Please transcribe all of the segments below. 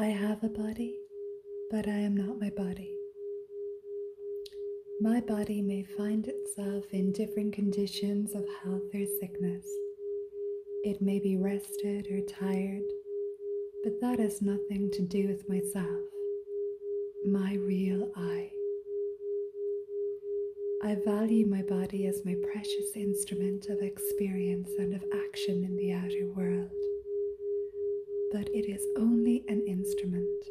I have a body, but I am not my body. My body may find itself in different conditions of health or sickness. It may be rested or tired, but that has nothing to do with myself, my real I. I value my body as my precious instrument of experience and of action in the outer world, but it is only an instrument.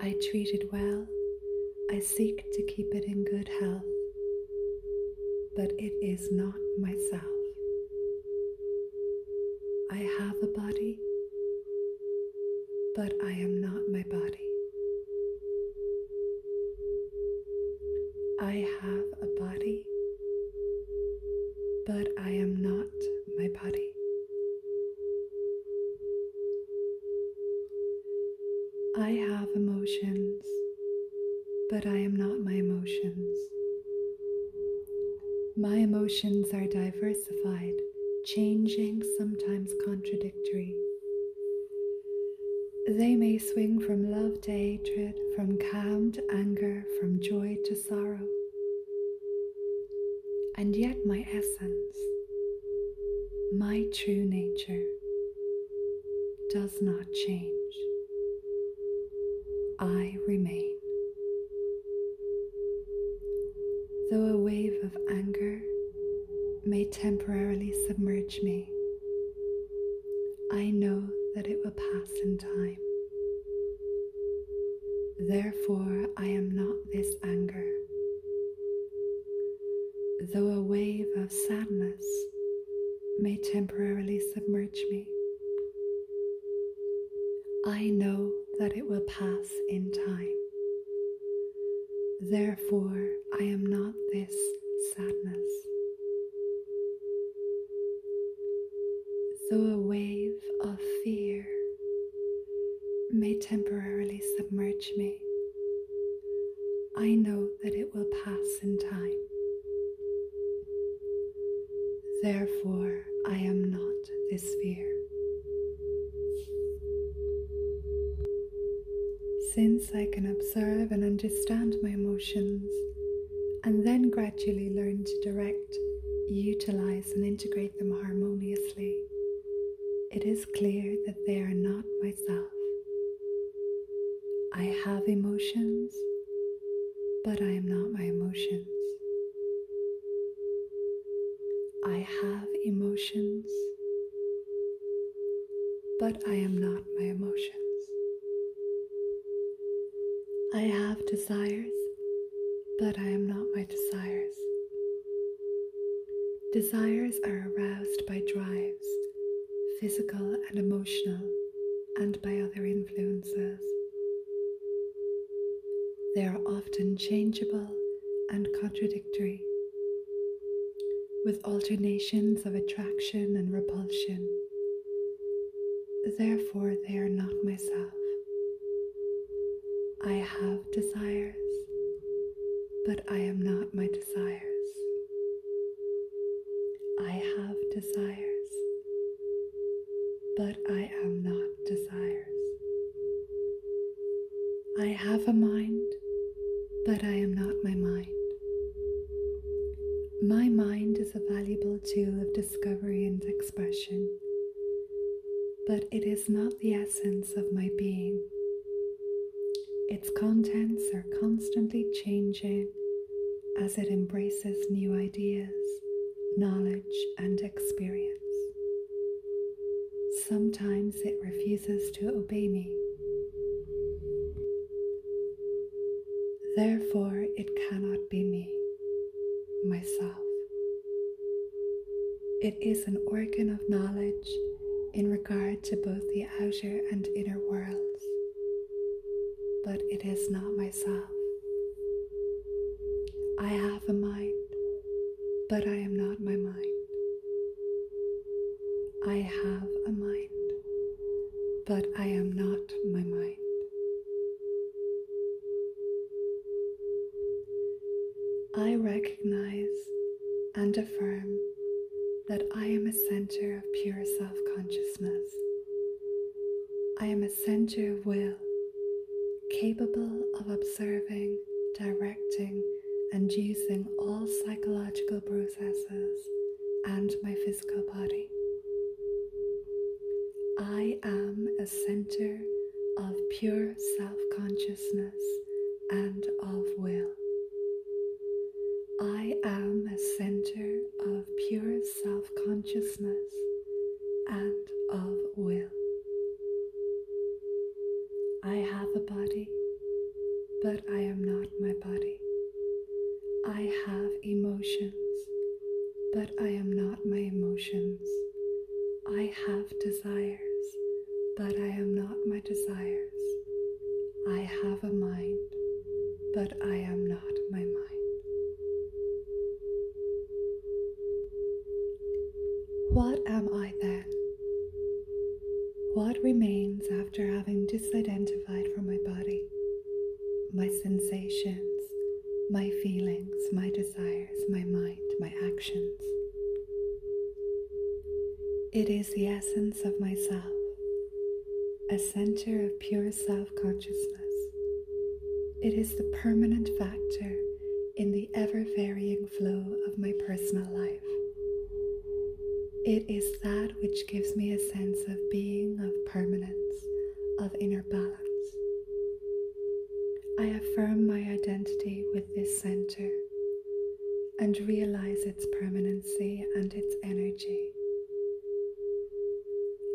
I treat it well, I seek to keep it in good health, but it is not myself. I have a body, but I am not my body. I have a body, but I am not my body. I have emotions, but I am not my emotions. My emotions are diversified, changing, sometimes contradictory. They may swing from love to hatred, from calm to anger, from joy to sorrow. And yet, my essence, my true nature, does not change. I remain. Though a wave of anger may temporarily submerge me, I know that it will pass in time. Therefore, I am not this anger. Though a wave of sadness may temporarily submerge me, I know that it will pass in time. Therefore, I am not this sadness. Though a wave of fear may temporarily submerge me, I know that it will pass in time. Therefore, I am not this fear. Since I can observe and understand my emotions, and then gradually learn to direct, utilize, and integrate them harmoniously, it is clear that they are not myself. I have emotions, but I am not my emotions. I have emotions, but I am not my emotions. I have desires, but I am not my desires. Desires are aroused by drives, physical and emotional, and by other influences. They are often changeable and contradictory, with alternations of attraction and repulsion. Therefore, they are not myself. I have desires, but I am not my desires. I have desires, but I am not desires. I have a mind, but I am not my mind. My mind is a valuable tool of discovery and expression, but it is not the essence of my being. Its contents are constantly changing as it embraces new ideas, knowledge, and experience. Sometimes it refuses to obey me. Therefore, it cannot be me, myself. It is an organ of knowledge in regard to both the outer and inner worlds but it is not myself. I have a mind, but I am not my mind. I have a mind, but I am not my mind. I recognize and affirm that I am a center of pure self consciousness I am a center of will, capable of observing, directing, and using all psychological processes and my physical body. I am a center of pure self consciousness and of will. I am a center of pure self consciousness and of will. Have a body, but I am not my body. I have emotions, but I am not my emotions. I have desires, but I am not my desires. I have a mind, but I am not my mind. What am I then? What remains after having disidentified from my body? My sensations, my feelings, my desires, my mind, my actions. It is the essence of myself, a center of pure self consciousness. It is the permanent factor in the ever varying flow of my personal life. It is that which gives me a sense of being, of permanence, of inner balance. I affirm my identity with this center and realize its permanency and its energy.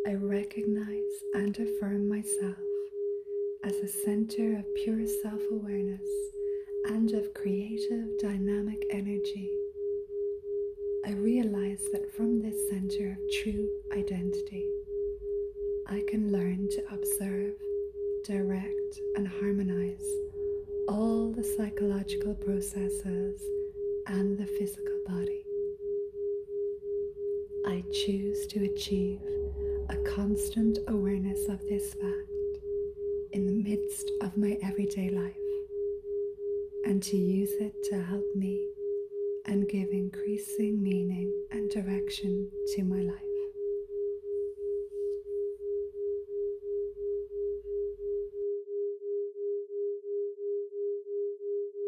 I recognize and affirm myself as a center of pure self awareness and of creative dynamic energy. I realize that from this center of true identity, I can learn to observe, direct, and harmonize all the psychological processes and the physical body. I choose to achieve a constant awareness of this fact in the midst of my everyday life and to use it to help me and give increasing meaning and direction to my life.